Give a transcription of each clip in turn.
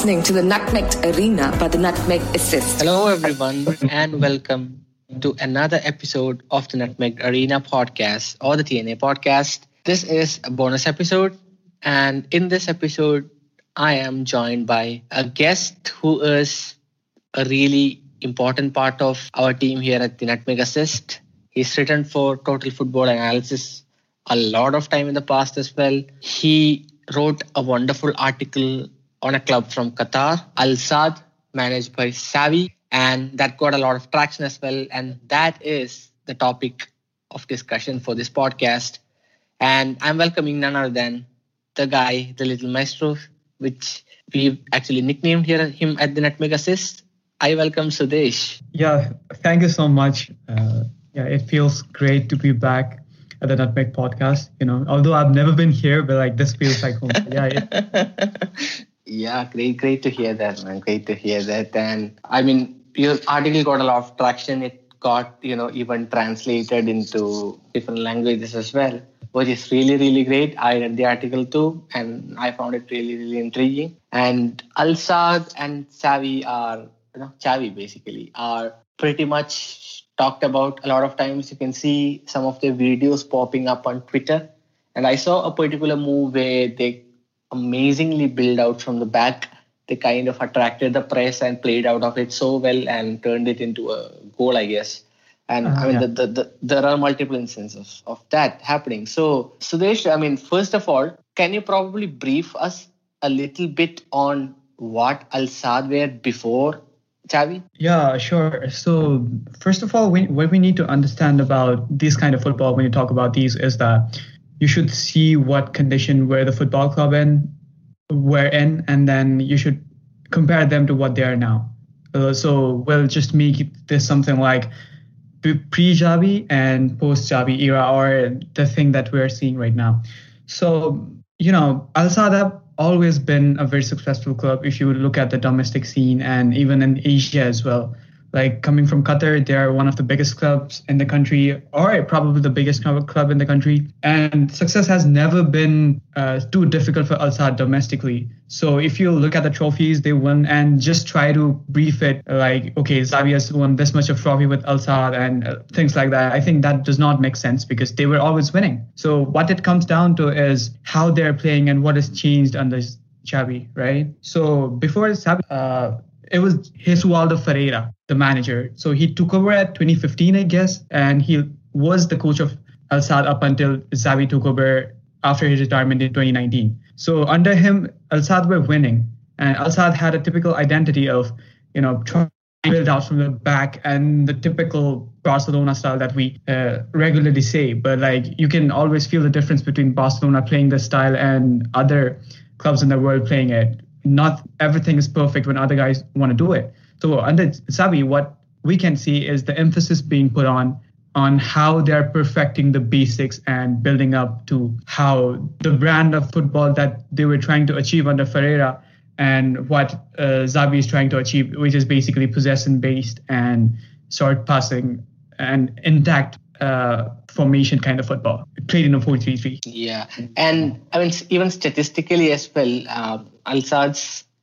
listening to the Nutmeg Arena by the Nutmeg Assist. Hello, everyone, and welcome to another episode of the Nutmeg Arena podcast or the TNA podcast. This is a bonus episode, and in this episode, I am joined by a guest who is a really important part of our team here at the Nutmeg Assist. He's written for Total Football Analysis a lot of time in the past as well. He wrote a wonderful article on a club from Qatar, Al Sadd, managed by Xavi, and that got a lot of traction as well. And that is the topic of discussion for this podcast. And I'm welcoming none other than the guy, the little maestro, which we've actually nicknamed here him at the Nutmeg Assist. I welcome Sudesh. Yeah, thank you so much. Uh, yeah, it feels great to be back at the Nutmeg podcast. You know, although I've never been here, but like this feels like home. yeah. It, yeah, great, great to hear that, man. Great to hear that. And I mean, your article got a lot of traction. It got, you know, even translated into different languages as well, which is really, really great. I read the article too, and I found it really, really intriguing. And Al Sadd and Xavi are, you know, Chavi basically are pretty much talked about a lot of times. You can see some of their videos popping up on Twitter. And I saw a particular move where they amazingly build out from the back. They kind of attracted the press and played out of it so well and turned it into a goal, I guess. And uh, I mean, yeah. the, the, the, there are multiple instances of that happening. So, Sudesh, I mean, first of all, can you probably brief us a little bit on what Al Sadd were before Xavi? Yeah, sure. So first of all, we, what we need to understand about this kind of football when you talk about these is that you should see what condition were the football club in, were in, and then you should compare them to what they are now. Uh, so we'll just make this something like pre-Xavi and post-Xavi era, or the thing that we're seeing right now. So you know, Al Sadd always been a very successful club if you look at the domestic scene and even in Asia as well like coming from Qatar, they're one of the biggest clubs in the country, or probably the biggest club in the country. And success has never been uh, too difficult for Al Sadd domestically. So if you look at the trophies they won and just try to brief it like, okay, Xavi has won this much of trophy with Al Sadd and uh, things like that, I think that does not make sense because they were always winning. So what it comes down to is how they're playing and what has changed under Xavi, right? So before Xavi, uh, it was Jesualdo Ferreira, the manager. So he took over at 2015, I guess, and he was the coach of Al Sadd up until Xavi took over after his retirement in 2019. So under him, Al Sadd were winning, and Al Sadd had a typical identity of, you know, trying to build out from the back and the typical Barcelona style that we uh, regularly say. But like you can always feel the difference between Barcelona playing this style and other clubs in the world playing it not everything is perfect when other guys want to do it. So under Xavi, what we can see is the emphasis being put on on how they're perfecting the basics and building up to how the brand of football that they were trying to achieve under Ferreira and what uh, Xavi is trying to achieve, which is basically possession based and short passing and intact uh, formation kind of football. Played in a 4-3-3 yeah. And i mean even statistically as well uh, al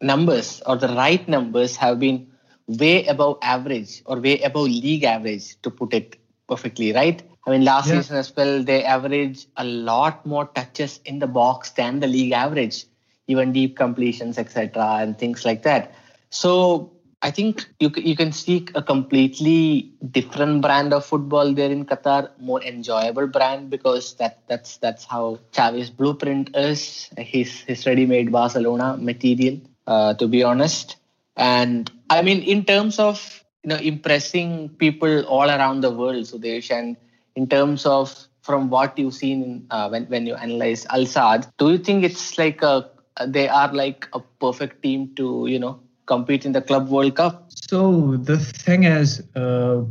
numbers or the right numbers have been way above average or way above league average to put it perfectly right? I mean last yeah. season as well they average a lot more touches in the box than the league average even deep completions etc and things like that. So I think you you can see a completely different brand of football there in Qatar, more enjoyable brand because that that's that's how Xavi's blueprint is. His his ready-made Barcelona material, uh, to be honest. And I mean, in terms of you know impressing people all around the world, Sudesh, and in terms of from what you've seen uh, when when you analyze Al Sadd, do you think it's like a they are like a perfect team to you know compete in the Club World Cup? So the thing is, uh,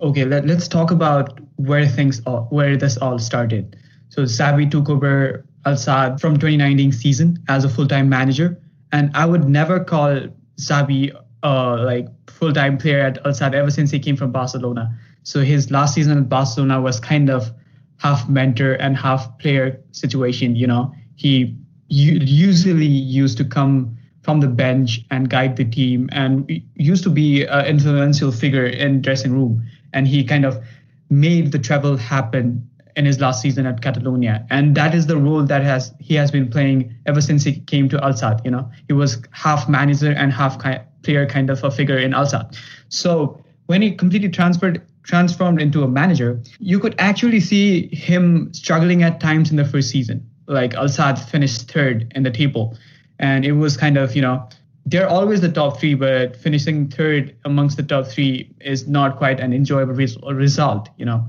okay, let, let's talk about where things all, where this all started. So Xavi took over Al Sadd from 2019 season as a full-time manager, and I would never call Xavi uh, like full-time player at Al Sadd ever since he came from Barcelona. So his last season at Barcelona was kind of half mentor and half player situation. You know, he usually used to come from the bench and guide the team. And used to be an influential figure in dressing room. And he kind of made the treble happen in his last season at Catalonia. And that is the role that has he has been playing ever since he came to Al Sadd you know. He was half manager and half player kind of a figure in Al Sadd so when he completely transferred transformed into a manager you could actually see him struggling at times in the first season. Like Al Sadd finished third in the table and it was kind of you know they're always the top three, but finishing third amongst the top three is not quite an enjoyable res- result, you know.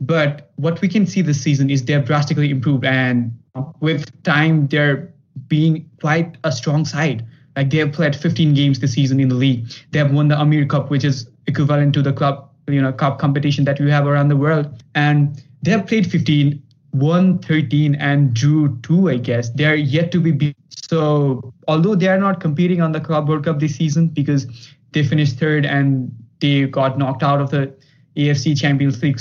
But what we can see this season is they've drastically improved, and with time, they're being quite a strong side. Like they have played 15 games this season in the league. They have won the Amir Cup, which is equivalent to the club, you know, cup competition that we have around the world, and they have played 15 won 13 and drew two, I guess. They're yet to be beat. So, although they are not competing on the Club World Cup this season because they finished third and they got knocked out of the AFC Champions League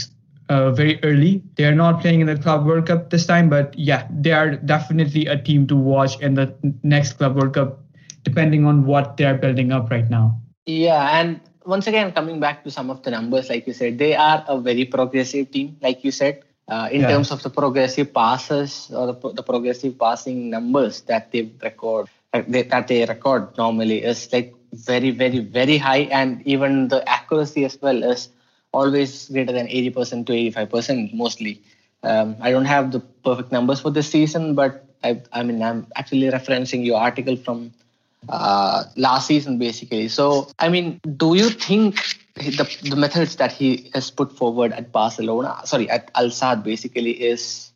uh, very early, they are not playing in the Club World Cup this time. But yeah, they are definitely a team to watch in the next Club World Cup, depending on what they're building up right now. Yeah, and once again, coming back to some of the numbers, like you said, they are a very progressive team, like you said uh, in yeah. terms of the progressive passes or the, the progressive passing numbers that they record uh, they, that they record normally is like very very very high and even the accuracy as well is always greater than 80% to 85% mostly um, i don't have the perfect numbers for this season but I, I mean i'm actually referencing your article from uh, last season basically so i mean do you think the, the methods that he has put forward at Barcelona, sorry, at Al Sadd basically is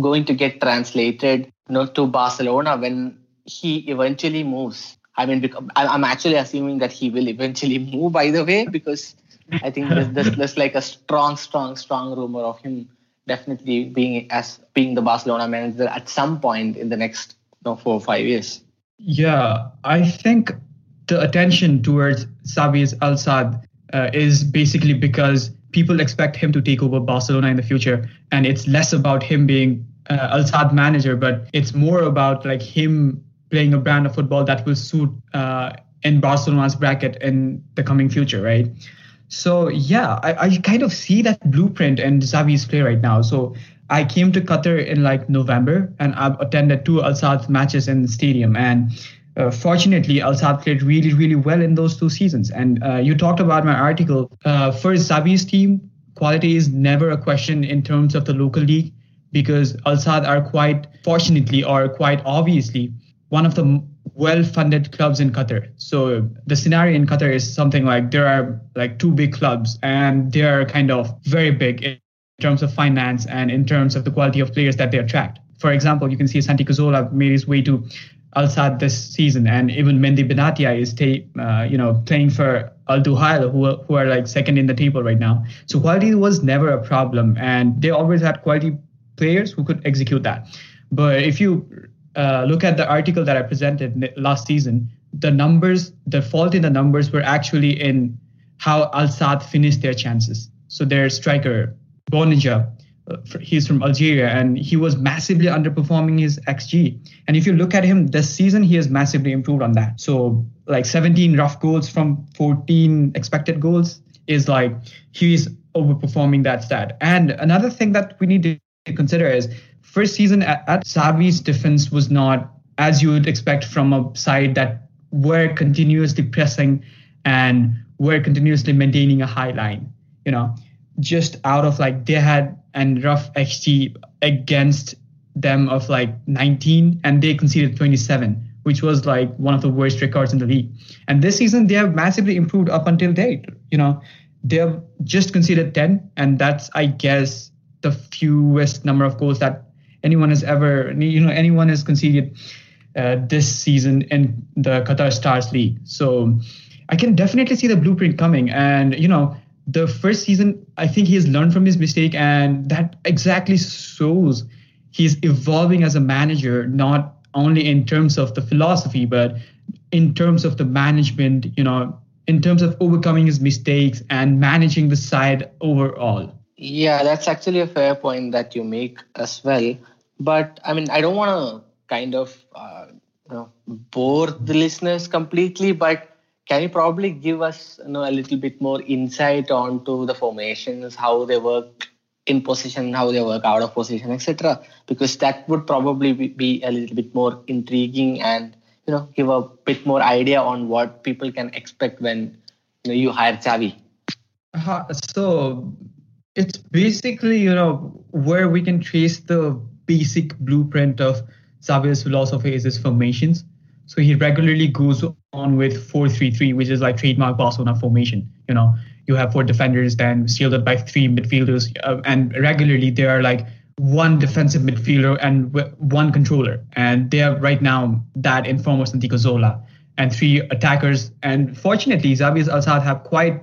going to get translated you know, to Barcelona when he eventually moves. I mean, I'm actually assuming that he will eventually move, by the way, because I think there's, there's, there's like a strong, strong, strong rumor of him definitely being as being the Barcelona manager at some point in the next you know, four or five years. Yeah, I think the attention towards Xavi Al Sadd uh, is basically because people expect him to take over Barcelona in the future, and it's less about him being uh, Al Sadd manager, but it's more about like him playing a brand of football that will suit uh, in Barcelona's bracket in the coming future, right? So yeah, I, I kind of see that blueprint in Xavi's play right now. So I came to Qatar in like November and I've attended two Al Sadd matches in the stadium and uh, fortunately, Al Sadd played really, really well in those two seasons. And uh, you talked about my article. Uh, for Xavi's team, quality is never a question in terms of the local league because Al Sadd are quite fortunately or quite obviously one of the well-funded clubs in Qatar. So the scenario in Qatar is something like there are like two big clubs and they are kind of very big terms of finance and in terms of the quality of players that they attract. For example, you can see Santi Cazorla made his way to Al Sadd this season, and even Mehdi Benatia is uh, you know playing for Al Duhail, who who are like second in the table right now. So quality was never a problem, and they always had quality players who could execute that. But if you uh, look at the article that I presented last season, the numbers, the fault in the numbers were actually in how Al Sadd finished their chances. So their striker Bounedjah uh, he's from Algeria and he was massively underperforming his xG. And if you look at him this season, he has massively improved on that. So like 17 rough goals from 14 expected goals is like he's overperforming that stat. And another thing that we need to consider is first season at, at Xavi's defense was not as you would expect from a side that were continuously pressing and were continuously maintaining a high line. You know, just out of like they had and rough XG against them of like 19 and they conceded 27 which was like one of the worst records in the league. And this season they have massively improved up until date you know. They have just conceded 10 and that's i guess the fewest number of goals that anyone has ever you know anyone has conceded uh, this season in the qatar stars league. So i can definitely see the blueprint coming and you know the first season, I think he has learned from his mistake, and that exactly shows he's evolving as a manager, not only in terms of the philosophy, but in terms of the management, you know, in terms of overcoming his mistakes and managing the side overall. Yeah, that's actually a fair point that you make as well. But I mean, I don't want to kind of uh, you know, bore the listeners completely, but can you probably give us you know, a little bit more insight onto the formations, how they work in position, how they work out of position, etc. Because that would probably be a little bit more intriguing and you know give a bit more idea on what people can expect when you, know, you hire Xavi. So it's basically you know where we can trace the basic blueprint of Xavi's philosophy is his formations. So he regularly goes on with 4-3-3, which is like trademark Barcelona formation. You know, you have four defenders, then shielded by three midfielders, uh, and regularly there are like one defensive midfielder and one controller, and they are right now that in form of Santi Cazorla, and three attackers. And fortunately, Xavi Al have quite,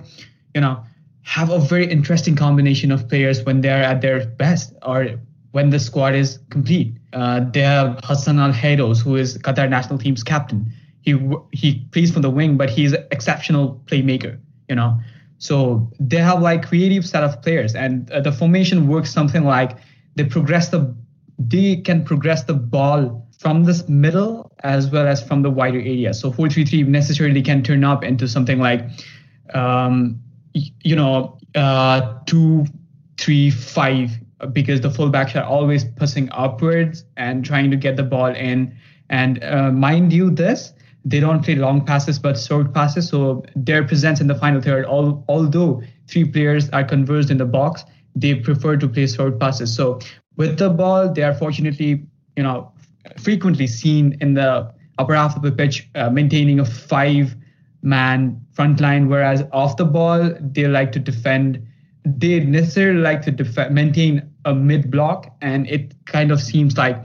you know, have a very interesting combination of players when they're at their best or when the squad is complete. Uh, they have Hassan Al Haydos, who is Qatar national team's captain. He he plays from the wing, but he's an exceptional playmaker. You know, so they have like creative set of players, and uh, the formation works something like they progress the they can progress the ball from this middle as well as from the wider area. So 4-3-3 necessarily can turn up into something like um, you know, uh, two, three, five, because the fullbacks are always pushing upwards and trying to get the ball in. And uh, mind you, this they don't play long passes but short passes, so their presence in the final third, all, although three players are converged in the box, they prefer to play short passes. So with the ball, they are fortunately, you know, frequently seen in the upper half of the pitch, uh, maintaining a five man front line, whereas off the ball, they like to defend. They necessarily like to def- maintain a mid block, and it kind of seems like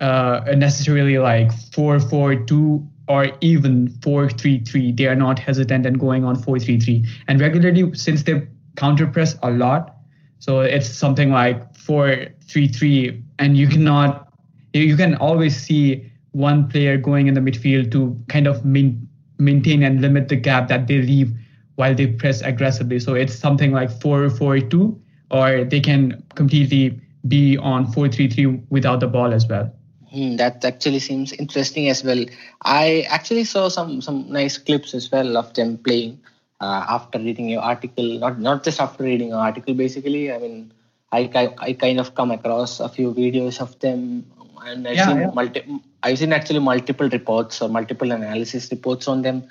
uh, necessarily like 4 4 2 or even 4 3 3. They are not hesitant and going on 4 3 3. And regularly, since they counter press a lot, so it's something like 4 3 3, and you cannot, you can always see one player going in the midfield to kind of main, maintain and limit the gap that they leave while they press aggressively. So it's something like 4-4-2, or they can completely be on 4-3-3 without the ball as well. Hmm, that actually seems interesting as well. I actually saw some some nice clips as well of them playing uh, after reading your article. Not not just after reading your article, basically. I mean, I I kind of come across a few videos of them and I've yeah, seen yeah. multi- I've seen actually multiple reports or multiple analysis reports on them.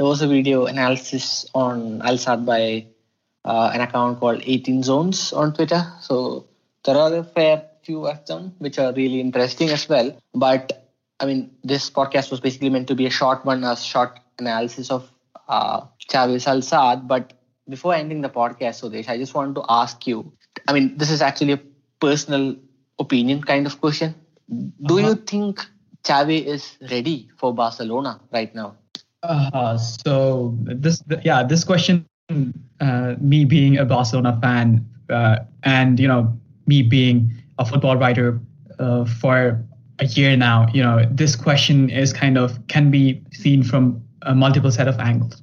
There was a video analysis on Al Sadd by uh, an account called 18 Zones on Twitter. So there are a fair few of them which are really interesting as well. But I mean, this podcast was basically meant to be a short one, a short analysis of uh, Xavi Al Sadd. But before ending the podcast, Sudesh, I just want to ask you. I mean, this is actually a personal opinion kind of question. Do uh-huh. you think Xavi is ready for Barcelona right now? Uh, so this, yeah, this question, uh, me being a Barcelona fan, uh, and you know, me being a football writer uh, for a year now, you know, this question is kind of can be seen from a multiple set of angles.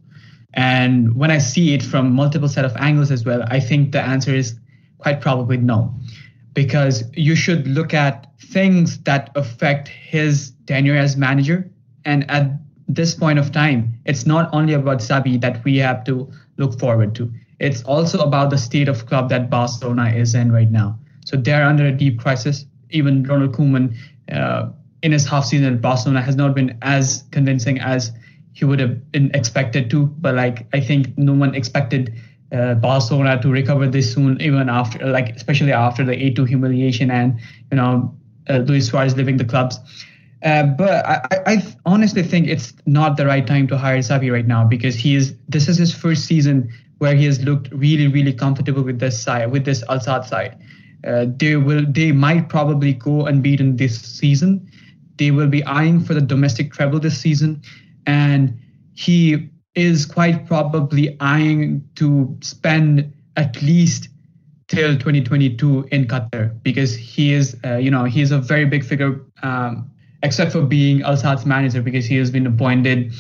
And when I see it from multiple set of angles as well, I think the answer is quite probably no because you should look at things that affect his tenure as manager. And at this point of time, it's not only about Xavi that we have to look forward to. It's also about the state of club that Barcelona is in right now. So they're under a deep crisis. Even Ronald Koeman, uh, in his half season at Barcelona, has not been as convincing as he would have been expected to. But like I think no one expected uh, Barcelona to recover this soon, even after, like especially after the 8-2 humiliation and you know uh, Luis Suarez leaving the clubs. Uh, but I, I, honestly think it's not the right time to hire Xavi right now because he is. This is his first season where he has looked really, really comfortable with this side, with this Al Sadd side. Uh, they will, they might probably go unbeaten this season. They will be eyeing for the domestic treble this season, and he is quite probably eyeing to spend at least till 2022 in Qatar because he is, uh, you know, he is a very big figure, um, except for being Al Sadd's manager because he has been appointed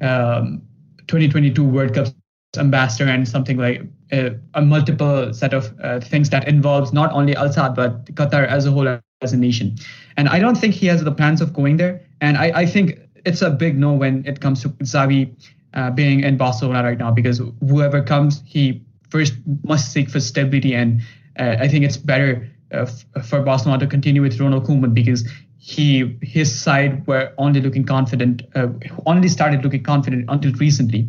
um, 2022 World Cup ambassador and something like uh, a multiple set of uh, things that involves not only Al Sadd but Qatar as a whole as a nation. And I don't think he has the plans of going there. And I, I think it's a big no when it comes to Xavi uh, being in Barcelona right now because whoever comes, he first must seek for stability. And uh, I think it's better uh, f- for Barcelona to continue with Ronald Koeman because he his side were only looking confident, uh, only started looking confident until recently,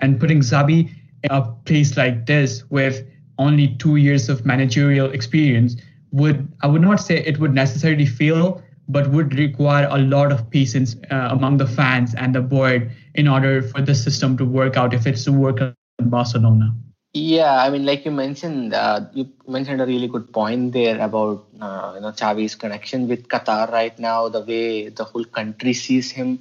and putting Xavi in a place like this with only two years of managerial experience would I would not say it would necessarily fail, but would require a lot of patience uh, among the fans and the board in order for the system to work out if it's to work in Barcelona. Yeah, I mean, like you mentioned, uh, you mentioned a really good point there about uh, you know Xavi's connection with Qatar right now, the way the whole country sees him,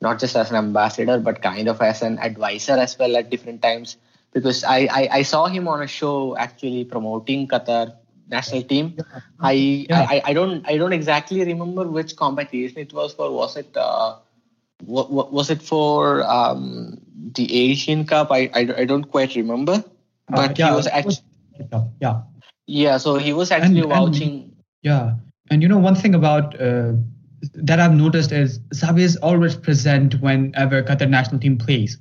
not just as an ambassador, but kind of as an advisor as well at different times. Because I, I, I saw him on a show actually promoting Qatar national team. I, yeah. I I don't I don't exactly remember which competition it was for. Was it uh, what, what was it for um, the Asian Cup? I, I, I don't quite remember. But uh, yeah, he was actually yeah yeah. So he was actually and, vouching. And, yeah, and you know one thing about uh, that I've noticed is Xavi is always present whenever Qatar national team plays.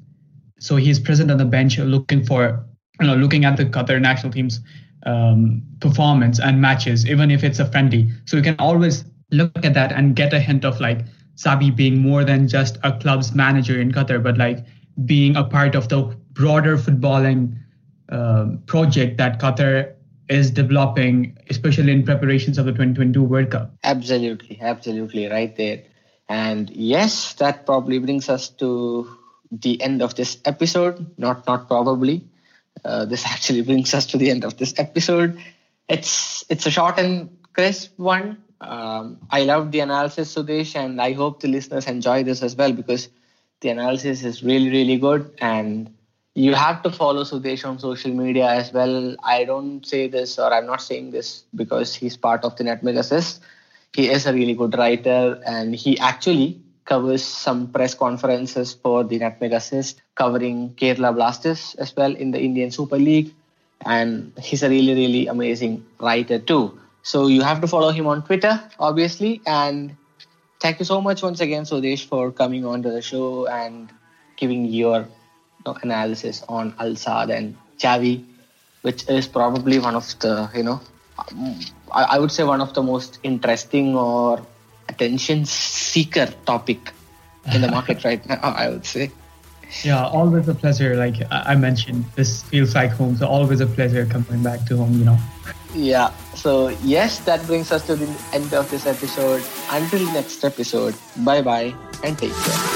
So he's present on the bench, looking for you know looking at the Qatar national team's um, performance and matches, even if it's a friendly. So you can always look at that and get a hint of like Xavi being more than just a club's manager in Qatar, but like being a part of the broader footballing uh, project that Qatar is developing, especially in preparations of the 2022 World Cup. Absolutely, absolutely, right there. And yes, that probably brings us to the end of this episode. Not, not probably. Uh, this actually brings us to the end of this episode. It's it's a short and crisp one. Um, I love the analysis, Sudesh, and I hope the listeners enjoy this as well because the analysis is really, really good and you have to follow Sudesh on social media as well. I don't say this or I'm not saying this because he's part of the Assist. He is a really good writer and he actually covers some press conferences for the Assist, covering Kerala Blasters as well in the Indian Super League. And he's a really, really amazing writer too. So you have to follow him on Twitter, obviously. And thank you so much once again, Sudesh, for coming on to the show and giving your analysis on Al Sadd and Xavi, which is probably one of the, you know, I, would say one of the most interesting or attention seeker topic in the market right now, I would say. Yeah, always a pleasure. Like I mentioned, this feels like home. So always a pleasure coming back to home, you know. Yeah. So yes, that brings us to the end of this episode. Until next episode, bye bye and take care.